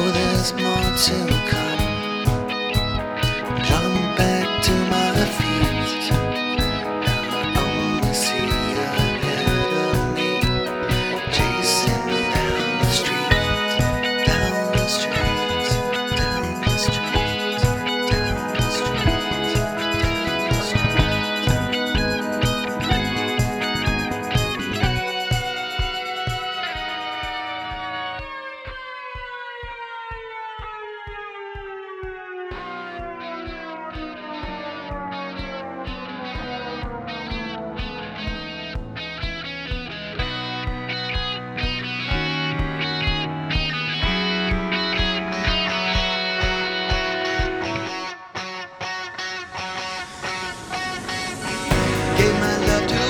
know there's more to come.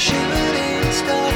shimmering stars.